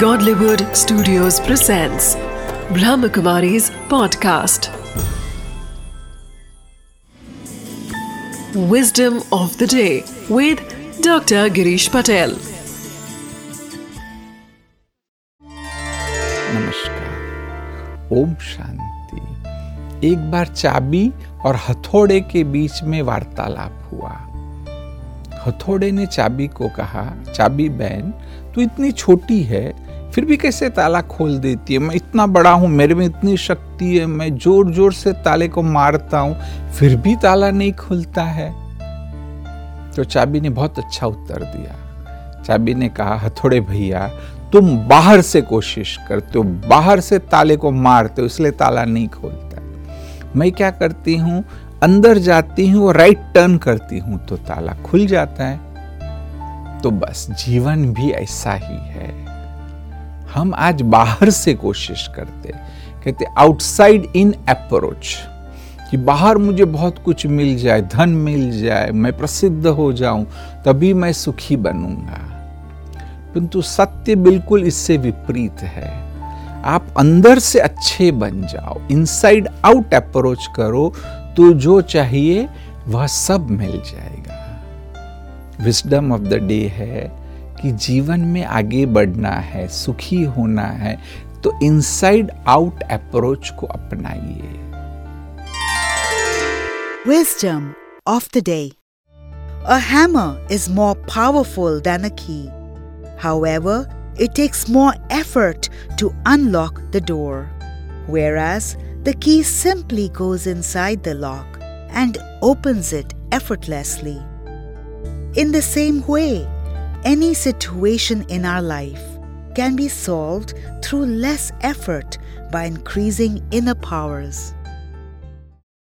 Godlywood Studios presents Brahmakumari's podcast. Wisdom of the day with Dr. Girish Patel. नमस्कार ओम शांति एक बार चाबी और हथौड़े के बीच में वार्तालाप हुआ हथौड़े ने चाबी को कहा चाबी बहन तू इतनी छोटी है फिर भी कैसे ताला खोल देती है? मैं इतना बड़ा हूँ, मेरे में इतनी शक्ति है, मैं ज़ोर ज़ोर से ताले को मारता हूँ, फिर भी ताला नहीं खुलता है। तो चाबी ने बहुत अच्छा उत्तर दिया। चाबी ने कहा, हथौड़े भैया, तुम बाहर से कोशिश करते हो, बाहर से ताले को मारते हो, इसलिए ताला नहीं खोलता मैं क्या करती हूँ? अंदर जाती हूँ राइट टर्न करती हूँ तो ताला खुल जाता है। तो बस, जीवन भी ऐसा ही है। हम आज बाहर से कोशिश करते, कहते आउटसाइड इन अप्रोच कि बाहर मुझे बहुत कुछ मिल जाए, धन मिल जाए, मैं प्रसिद्ध हो जाऊँ, तभी मैं सुखी बनूँगा। किंतु सत्य बिल्कुल इससे विपरीत है। आप अंदर से अच्छे बन जाओ इनसाइड आउट अप्रोच करो तो जो चाहिए, वह सब मिल जाएगा। विस्डम ऑफ़ द डे है। कि जीवन में आगे बढ़ना है, सुखी होना है तो इनसाइड आउट अप्रोच को अपनाइए। Wisdom of the day a hammer is more powerful than a key however it takes more effort to unlock the door whereas, the key simply goes inside the lock and opens it effortlessly in the same way any situation in our life can be solved through less effort by increasing inner powers.